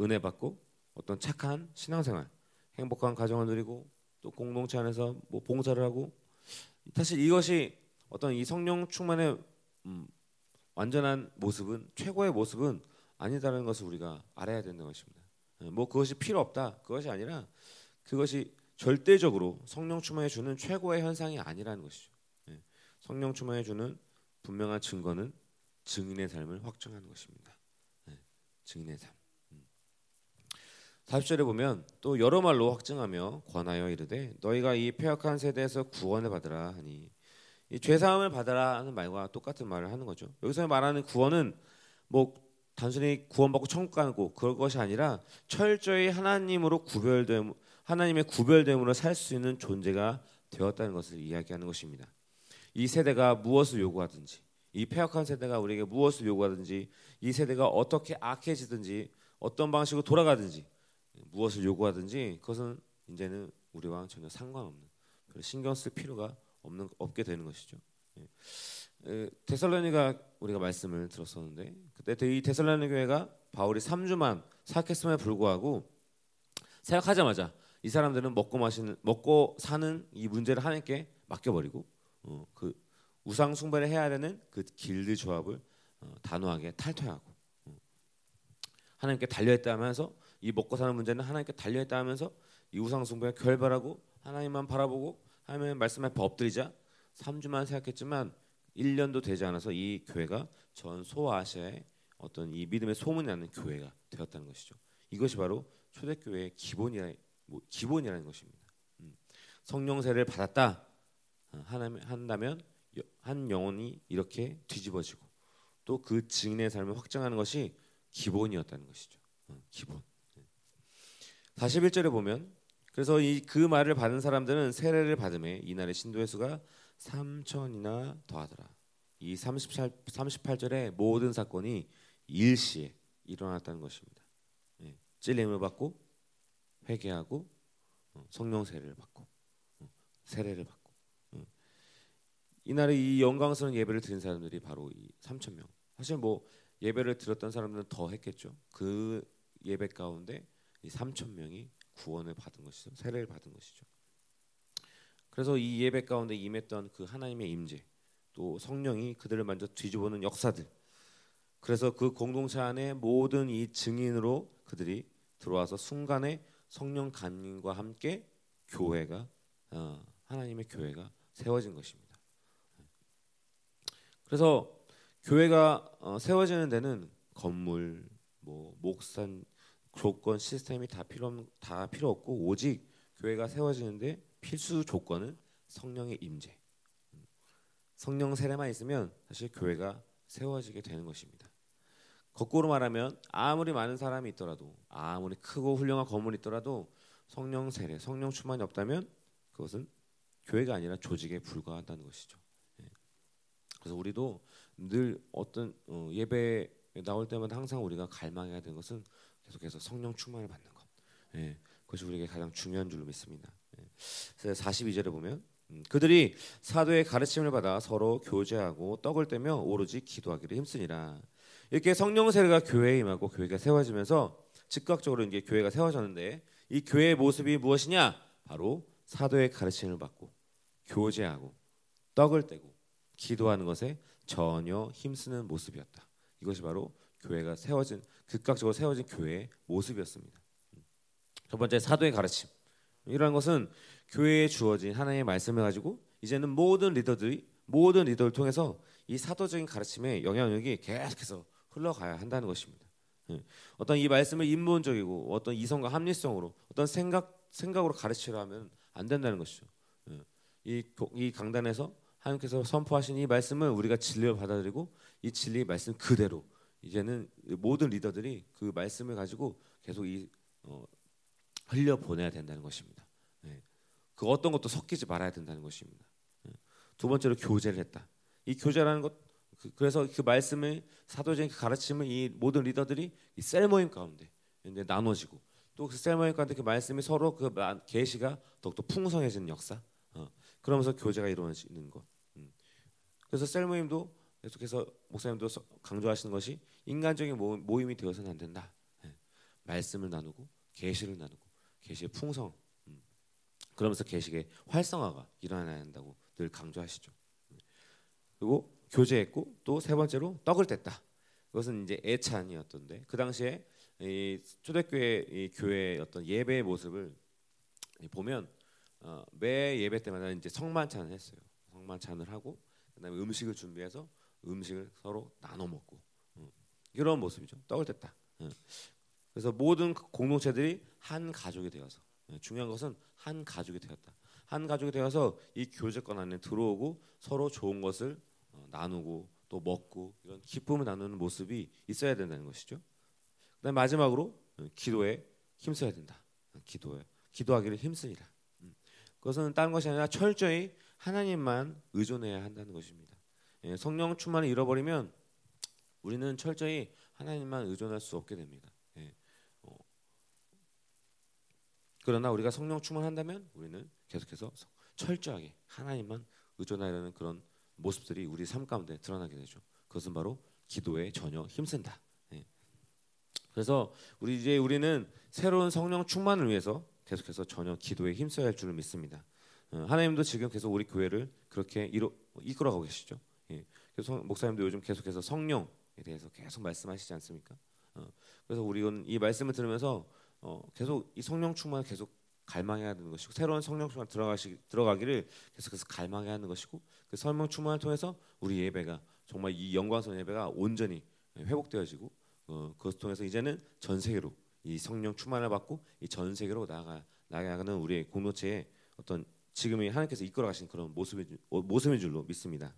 은혜 받고 어떤 착한 신앙생활, 행복한 가정을 누리고 또 공동체 안에서 뭐 봉사를 하고 사실 이것이 어떤 이 성령 충만의 음, 완전한 모습은 최고의 모습은 아니다라는 것을 우리가 알아야 되는 것입니다. 예, 뭐 그것이 필요 없다 그것이 아니라 그것이 절대적으로 성령 충만해 주는 최고의 현상이 아니라는 것이죠. 예, 성령 충만해 주는 분명한 증거는 증인의 삶을 확정하는 것입니다. 증인의 삶. 40절에 음. 보면 또 여러 말로 확증하며 권하여 이르되 너희가 이 폐역한 세대에서 구원을 받으라 하니 이 죄사함을 받으라 하는 말과 똑같은 말을 하는 거죠. 여기서 말하는 구원은 뭐 단순히 구원받고 천국 거 그럴 것이 아니라 철저히 하나님으로 구별됨 하나님의 구별됨으로 살 수 있는 존재가 되었다는 것을 이야기하는 것입니다. 이 세대가 무엇을 요구하든지 이 폐역한 세대가 우리에게 무엇을 요구하든지 이 세대가 어떻게 악해지든지 어떤 방식으로 돌아가든지 무엇을 요구하든지 그것은 이제는 우리와 전혀 상관없는 신경 쓸 필요가 없는 없게 되는 것이죠. 예. 데살로니가 우리가 말씀을 들었었는데 그때 이 데살로니 교회가 바울이 3주만 사역했음에 불구하고 생각하자마자 이 사람들은 먹고 마시는 먹고 사는 이 문제를 하나님께 맡겨버리고 어, 그 우상 숭배를 해야 되는 그 길드 조합을 어, 단호하게 탈퇴하고 어, 하나님께 달려있다 하면서 이 먹고 사는 문제는 하나님께 달려있다 하면서 이 우상 숭배에 결발하고 하나님만 바라보고 하나님의 말씀 앞에 엎드리자 3주만 생각했지만 1년도 되지 않아서 이 교회가 전 소아시아의 어떤 이 믿음의 소문이 나는 교회가 되었다는 것이죠. 이것이 바로 초대교회의 기본이라 뭐 기본이라는 것입니다. 음. 성령세를 받았다 어, 하나면 한다면 한 영혼이 이렇게 뒤집어지고 또 그 증인의 삶을 확정하는 것이 기본이었다는 것이죠. 어, 기본. 41절에 보면 그래서 이 그 말을 받은 사람들은 세례를 받음에 이날의 신도의 수가 3천이나 더하더라. 이 38, 38절의 모든 사건이 일시에 일어났다는 것입니다. 예, 찔림을 받고 회개하고 어, 성령 세례를 받고 어, 세례를 받고 이날에 이 영광스러운 예배를 드린 사람들이 바로 이 3천 명. 사실 뭐 예배를 드렸던 사람들은 더 했겠죠. 그 예배 가운데 이 3천 명이 구원을 받은 것이죠. 세례를 받은 것이죠. 그래서 이 예배 가운데 임했던 그 하나님의 임재, 또 성령이 그들을 먼저 뒤집어는 역사들. 그래서 그 공동체 안에 모든 이 증인으로 그들이 들어와서 순간에 성령 간님과 함께 교회가 어, 하나님의 교회가 세워진 것입니다. 그래서 교회가 어, 세워지는 데는 건물, 뭐 목산, 조건, 시스템이 다 필요 다 필요 없고 오직 교회가 세워지는데 필수 조건은 성령의 임재. 성령 세례만 있으면 사실 교회가 세워지게 되는 것입니다. 거꾸로 말하면 아무리 많은 사람이 있더라도 아무리 크고 훌륭한 건물이 있더라도 성령 세례, 성령 충만이 없다면 그것은 교회가 아니라 조직에 불과하다는 것이죠. 예. 그래서 우리도 늘 어떤 어, 예배 나올 때마다 항상 우리가 갈망해야 되는 것은 계속해서 성령 충만을 받는 것. 예. 그것이 우리에게 가장 중요한 줄로 믿습니다. 예. 그래서 42절에 보면 음, 그들이 사도의 가르침을 받아 서로 교제하고 떡을 떼며 오로지 기도하기를 힘쓰니라. 이렇게 성령 세례가 교회에 임하고 교회가 세워지면서 즉각적으로 이제 교회가 세워졌는데 이 교회의 모습이 무엇이냐? 바로 사도의 가르침을 받고 교제하고 떡을 떼고 기도하는 것에 전혀 힘쓰는 모습이었다. 이것이 바로 교회가 세워진 극각적으로 세워진 교회의 모습이었습니다. 첫 번째 사도의 가르침. 이러한 것은 교회에 주어진 하나님의 말씀을 가지고 이제는 모든 리더들이 모든 리더를 통해서 이 사도적인 가르침의 영향력이 계속해서 흘러가야 한다는 것입니다. 예. 어떤 이 말씀을 인본적이고 어떤 이성과 합리성으로 어떤 생각 생각으로 가르치려 하면 안 된다는 것이죠. 예. 이, 이 강단에서 하나님께서 선포하신 이 말씀을 우리가 진리로 받아들이고 이 진리의 말씀 그대로 이제는 모든 리더들이 그 말씀을 가지고 계속 이 어, 흘려 보내야 된다는 것입니다. 예. 그 어떤 것도 섞이지 말아야 된다는 것입니다. 예. 두 번째로 교제를 했다. 이 교제라는 것 그, 그래서 그 말씀을 사도적인 그 가르침을 이 모든 리더들이 이 셀 모임 가운데 이제 나눠지고 또 그 셀 모임 가운데 그 말씀이 서로 그 계시가 더욱더 풍성해지는 역사. 어. 그러면서 교제가 이루어지는 것. 음. 그래서 셀 모임도 계속해서 목사님도 강조하시는 것이 인간적인 모임 이 되어서는 안 된다. 예. 말씀을 나누고 계시를 나누고 계시의 풍성. 음. 그러면서 계시의 활성화가 일어나야 한다고 늘 강조하시죠. 그리고 교제했고 또 세 번째로 떡을 뗐다. 그것은 이제 애찬이었던데 그 당시에 이 초대교회 이 교회의 어떤 예배의 모습을 보면 어, 매 예배 때마다 이제 성만찬을 했어요. 성만찬을 하고 그다음에 음식을 준비해서 음식을 서로 나눠 먹고 어, 이런 모습이죠. 떡을 뗐다. 어. 그래서 모든 공동체들이 한 가족이 되어서 어, 중요한 것은 한 가족이 되었다. 한 가족이 되어서 이 교제권 안에 들어오고 서로 좋은 것을 어, 나누고 또 먹고 이런 기쁨을 나누는 모습이 있어야 된다는 것이죠. 그다음 마지막으로 어, 기도에 힘써야 된다. 어, 기도에 기도하기를 힘쓰니라. 음. 그것은 다른 것이 아니라 철저히 하나님만 의존해야 한다는 것입니다. 예, 성령 충만을 잃어버리면 우리는 철저히 하나님만 의존할 수 없게 됩니다. 예, 그러나 우리가 성령 충만한다면 우리는 계속해서 철저하게 하나님만 의존하려는 그런 모습들이 우리 삶 가운데 드러나게 되죠. 그것은 바로 기도에 전혀 힘쓴다. 네. 그래서 우리 이제 우리는 새로운 성령 충만을 위해서 계속해서 전혀 기도에 힘써야 할 줄을 믿습니다. 어, 하나님도 지금 계속 우리 교회를 그렇게 이로, 이끌어가고 계시죠. 예. 그래서 목사님도 요즘 계속해서 성령에 대해서 계속 말씀하시지 않습니까? 어, 그래서 우리는 이 말씀을 들으면서 어, 계속 이 성령 충만을 계속 갈망해야 하는 것이고 새로운 성령 충만 들어가시 들어가기를 계속해서 갈망해야 하는 것이고 그 성령 충만을 통해서 우리 예배가 정말 이 영광스러운 예배가 온전히 회복되어지고 어, 그것을 통해서 이제는 전 세계로 이 성령 충만을 받고 이 전 세계로 나가 나가는 우리의 공동체의 어떤 지금이 하나님께서 이끌어 가신 그런 모습의 모습의 줄로 믿습니다.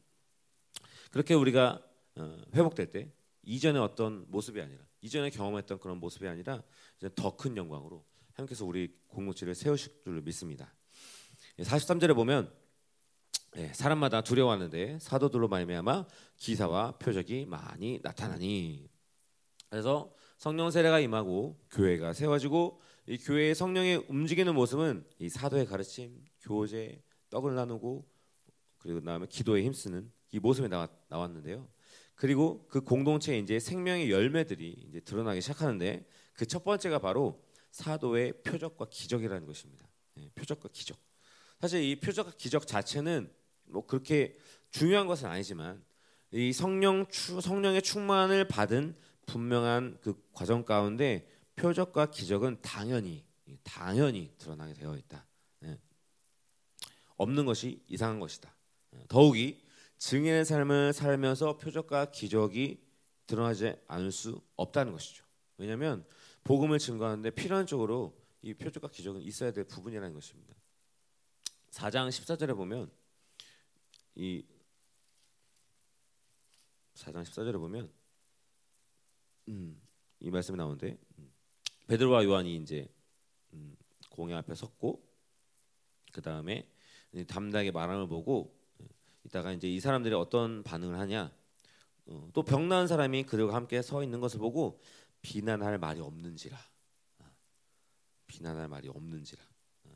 그렇게 우리가 어, 회복될 때 이전의 어떤 모습이 아니라 이전에 경험했던 그런 모습이 아니라 더 큰 영광으로 하나님께서 우리 공동체를 세우실 줄 믿습니다. 43절에 보면 예, 사람마다 두려워하는데 사도들로 말미암아 기사와 표적이 많이 나타나니 그래서 성령 세례가 임하고 교회가 세워지고 이 교회의 성령의 움직이는 모습은 이 사도의 가르침, 교제, 떡을 나누고 그리고 그다음에 기도에 힘쓰는 이 모습이 나왔, 나왔는데요. 그리고 그 공동체에 이제 생명의 열매들이 이제 드러나기 시작하는데 그 첫 번째가 바로 사도의 표적과 기적이라는 것입니다. 예, 표적과 기적. 사실 이 표적과 기적 자체는 뭐 그렇게 중요한 것은 아니지만 이 성령 추, 성령의 충만을 받은 분명한 그 과정 가운데 표적과 기적은 당연히 당연히 드러나게 되어 있다. 예. 없는 것이 이상한 것이다. 예. 더욱이 증인의 삶을 살면서 표적과 기적이 드러나지 않을 수 없다는 것이죠. 왜냐하면 복음을 증거하는데 필연적으로 이 표적과 기적은 있어야 될 부분이라는 것입니다. 4장 14절에 보면 이 4장 14절에 보면 음, 이 말씀이 나오는데 음, 베드로와 요한이 이제 음, 공회 앞에 섰고 그 다음에 담대하게 말함을 보고 예, 이따가 이제 이 사람들이 어떤 반응을 하냐 어, 또 병나은 사람이 그들과 함께 서 있는 것을 보고 비난할 말이 없는지라. 아, 비난할 말이 없는지라. 아,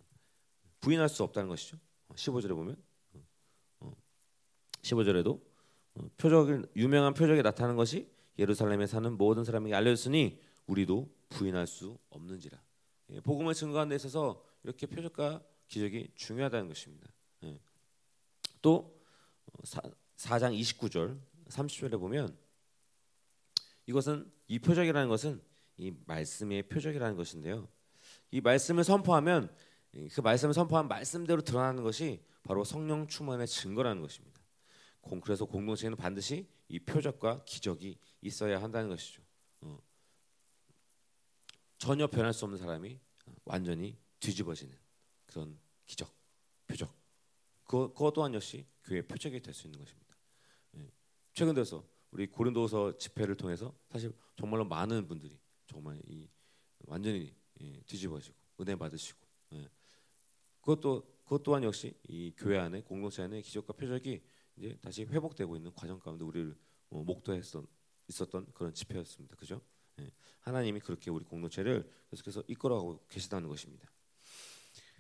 부인할 수 없다는 것이죠. 15절에 보면 15절에도 어, 표적을 유명한 표적이 나타나는 것이 예루살렘에 사는 모든 사람에게 알려졌으니 우리도 부인할 수 없는지라. 예, 복음을 증거하는 데 있어서 이렇게 표적과 기적이 중요하다는 것입니다. 예. 또 4장 어, 29절 30절에 보면 이것은 이 표적이라는 것은 이 말씀의 표적이라는 것인데요. 이 말씀을 선포하면 그 말씀을 선포한 말씀대로 드러나는 것이 바로 성령 충만의 증거라는 것입니다. 그래서 공동체는 반드시 이 표적과 기적이 있어야 한다는 것이죠. 어. 전혀 변할 수 없는 사람이 완전히 뒤집어지는 그런 기적, 표적. 그, 그것 또한 역시 교회 표적이 될 수 있는 것입니다. 예. 최근 들어서 우리 고린도서 집회를 통해서 사실 정말로 많은 분들이 정말 이 완전히 예, 뒤집어지고 은혜 받으시고 예. 그것도 그것 또한 역시 이 교회 안에 공동체 안에 기적과 표적이 이제 다시 회복되고 있는 과정 가운데 우리를 어, 목도했던 있었던 그런 집회였습니다. 그죠? 예. 하나님이 그렇게 우리 공동체를 계속해서 이끌어가고 계시다는 것입니다.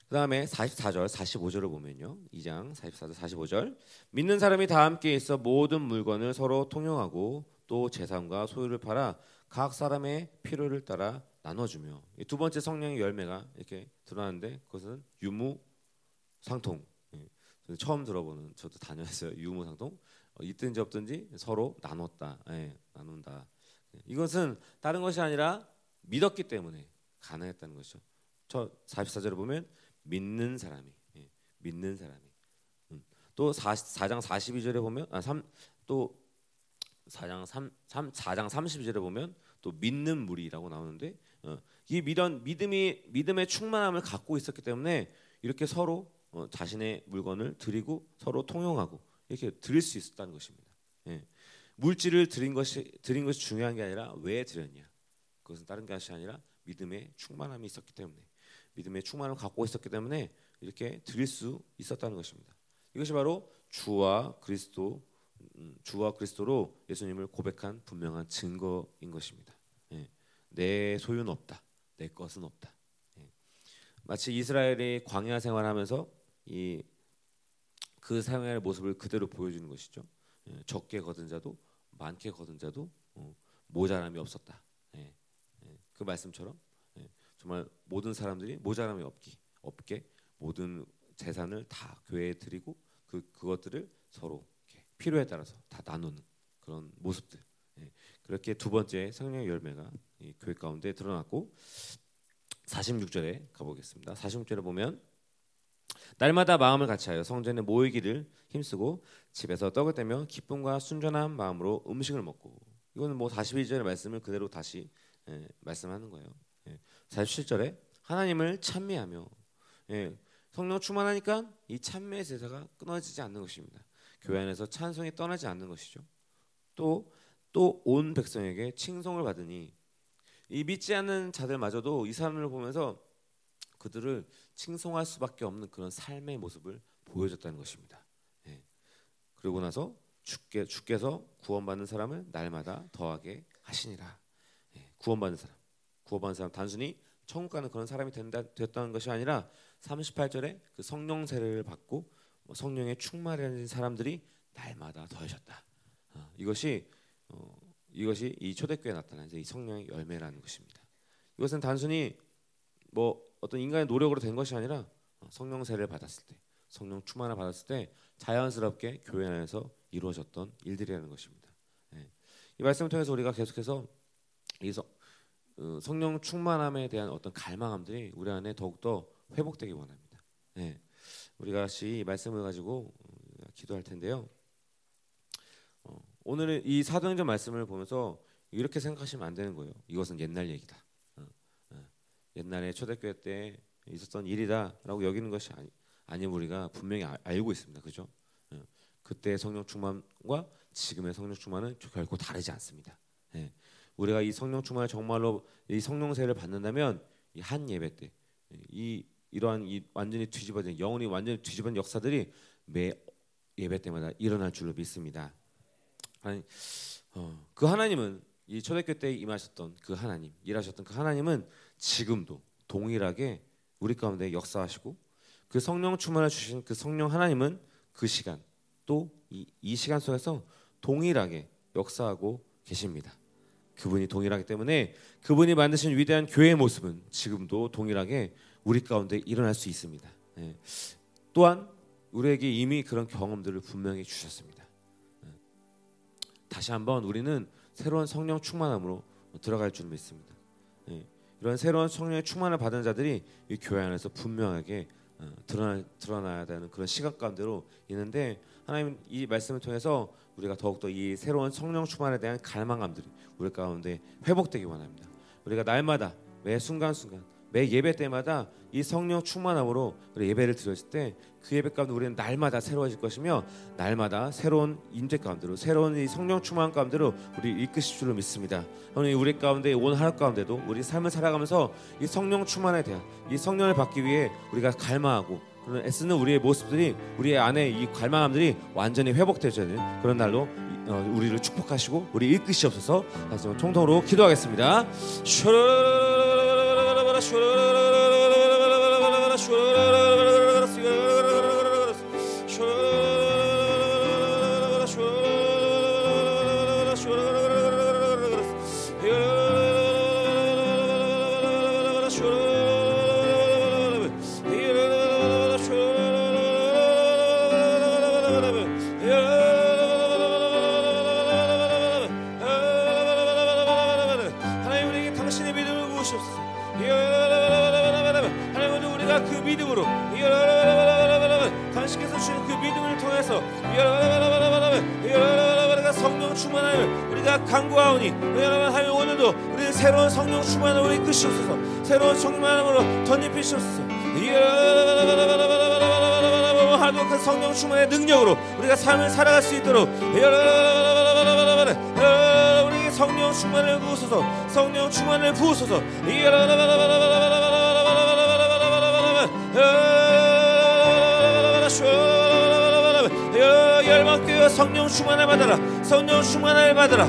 그 다음에 44절, 45절을 보면요. 2장 44절, 45절 믿는 사람이 다 함께 있어 모든 물건을 서로 통용하고 또 재산과 소유를 팔아 각 사람의 필요를 따라 나눠주며 두 번째 성령의 열매가 이렇게 드러나는데 그것은 유무 상통 처음 들어보는 저도 다녀왔어요 <laughs> 유무 상통 어, 있든지 없든지 서로 나눴다 예, 나눈다 이것은 다른 것이 아니라 믿었기 때문에 가능했다는 것이죠 저 44절을 보면 믿는 사람이 예, 믿는 사람이 음. 또 4, 장 42절에 보면 아, 3, 또 4장 3, 3 4장 32절에 보면 또 믿는 무리라고 나오는데 어, 이 믿은 믿음이 믿음의 충만함을 갖고 있었기 때문에 이렇게 서로 어, 자신의 물건을 드리고 서로 통용하고 이렇게 드릴 수 있었다는 것입니다. 예. 물질을 드린 것이 드린 것이 중요한 게 아니라 왜 드렸냐. 그것은 다른 것이 아니라 믿음의 충만함이 있었기 때문에 믿음의 충만함을 갖고 있었기 때문에 이렇게 드릴 수 있었다는 것입니다. 이것이 바로 주와 그리스도 음, 주와 그리스도로 예수님을 고백한 분명한 증거인 것입니다. 예. 내 소유는 없다. 내 것은 없다. 예. 마치 이스라엘이 광야 생활하면서 이그 사용할 모습을 그대로 보여주는 것이죠. 예, 적게 거둔 자도 많게 거둔 자도 어, 모자람이 없었다. 예, 예, 그 말씀처럼 예, 정말 모든 사람들이 모자람이 없기 없게 모든 재산을 다 교회에 드리고 그 그것들을 서로 필요에 따라서 다 나누는 그런 모습들. 예, 그렇게 두 번째 성령의 열매가 교회 가운데 드러났고 46절에 가보겠습니다. 46절에 보면 날마다 마음을 같이하여 성전에 모이기를 힘쓰고 집에서 떡을 떼며 기쁨과 순전한 마음으로 음식을 먹고 이거는 뭐 42절의 말씀을 그대로 다시 예, 말씀하는 거예요. 예, 47절에 하나님을 찬미하며 예, 성령 충만하니까 이 찬미의 제사가 끊어지지 않는 것입니다. 교회 안에서 찬송이 떠나지 않는 것이죠. 또 또 온 백성에게 칭송을 받으니 이 믿지 않는 자들마저도 이 사람을 보면서 그들을 칭송할 수밖에 없는 그런 삶의 모습을 보여줬다는 것입니다. 예. 그리고 나서 주께, 주께서 구원받는 사람을 날마다 더하게 하시니라. 예. 구원받는 사람, 구원받는 사람 단순히 천국 가는 그런 사람이 된다, 됐다는 것이 아니라 38절에 그 성령 세례를 받고 뭐 성령의 충만해진 사람들이 날마다 더하셨다. 어, 이것이 어, 이것이 이 초대교회에 나타난 이 성령의 열매라는 것입니다. 이것은 단순히 뭐 어떤 인간의 노력으로 된 것이 아니라 성령 세례를 받았을 때, 성령 충만을 받았을 때 자연스럽게 교회 안에서 이루어졌던 일들이라는 것입니다. 예. 이 말씀을 통해서 우리가 계속해서 이 어, 성령 충만함에 대한 어떤 갈망함들이 우리 안에 더욱더 회복되기 원합니다. 예. 우리가 같이 이 말씀을 가지고 어, 기도할 텐데요. 어, 오늘 이 사도행전 말씀을 보면서 이렇게 생각하시면 안 되는 거예요. 이것은 옛날 얘기다. 옛날에 초대교회 때 있었던 일이다라고 여기는 것이 아니, 아니 우리가 분명히 아, 알고 있습니다. 그죠? 예. 그때 성령 충만과 지금의 성령 충만은 결코 다르지 않습니다. 예. 우리가 이 성령 충만을 정말로 이 성령세를 받는다면 이 한 예배 때 이 이러한 이 완전히 뒤집어진 영혼이 완전히 뒤집어진 역사들이 매 예배 때마다 일어날 줄로 믿습니다. 하나님, 어, 그 하나님은 이 초대교 때 임하셨던 그 하나님, 일하셨던 그 하나님은 지금도 동일하게 우리 가운데 역사하시고 그 성령 충만을 주신 그 성령 하나님은 그 시간 또이이 시간 속에서 동일하게 역사하고 계십니다. 그분이 동일하기 때문에 그분이 만드신 위대한 교회의 모습은 지금도 동일하게 우리 가운데 일어날 수 있습니다. 예. 또한 우리에게 이미 그런 경험들을 분명히 주셨습니다. 예. 다시 한번 우리는 새로운 성령 충만함으로 들어갈 줄 믿습니다. 예. 이런 새로운 성령의 충만을 받은 자들이 이 교회 안에서 분명하게 어, 드러나, 드러나야 되는 그런 시간 가운데로 있는데 하나님 이 말씀을 통해서 우리가 더욱더 이 새로운 성령 충만에 대한 갈망감들이 우리 가운데 회복되기 원합니다. 우리가 날마다 매 순간순간 매 예배 때마다 이 성령 충만함으로 우리 예배를 드렸을 때 그 예배 가운데 우리는 날마다 새로워질 것이며 날마다 새로운 임재 가운데로 새로운 이 성령 충만 가운데로 우리 이끄실 줄로 믿습니다. 오늘 우리 가운데 온 하루 가운데도 우리 삶을 살아가면서 이 성령 충만에 대한 이 성령을 받기 위해 우리가 갈망하고 그런 애쓰는 우리의 모습들이 우리의 안에 이 갈망함들이 완전히 회복되는 그런 날로 어, 우리를 축복하시고 우리 이끄시옵소서 다시 한번 통통으로 기도하겠습니다. 하나 님 성만으로 덧입히시옵소서 하나님 그 성령 충만의 능력으로 우리가 삶을 살아갈 수 있도록 우리 성령 충만을 부으소서 성령 충만을 부으소서 열방교회 성령 충만을 받아라 성령 충만을 받아라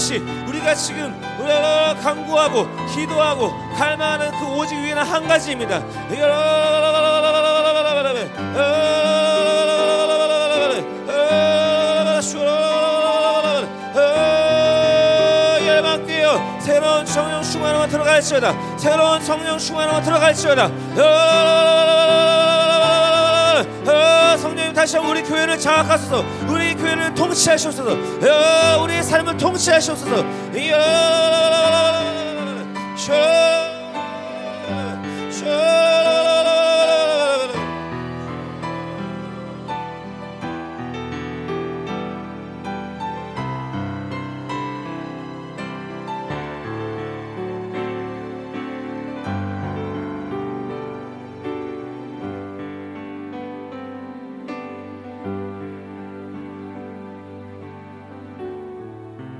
그것이 우리가 지금 우리가 간구하고 기도하고 갈망하는 그 오직 위에는 한 가지입니다. 새로운 성령 충만으로 들어갈지어다. 새로운 성령 충만으로 들어갈지어다. 성령님 다시 한번 우리 교회를 장악하소서 통치하시옵소서. 우리의 삶을 통치하시옵소서.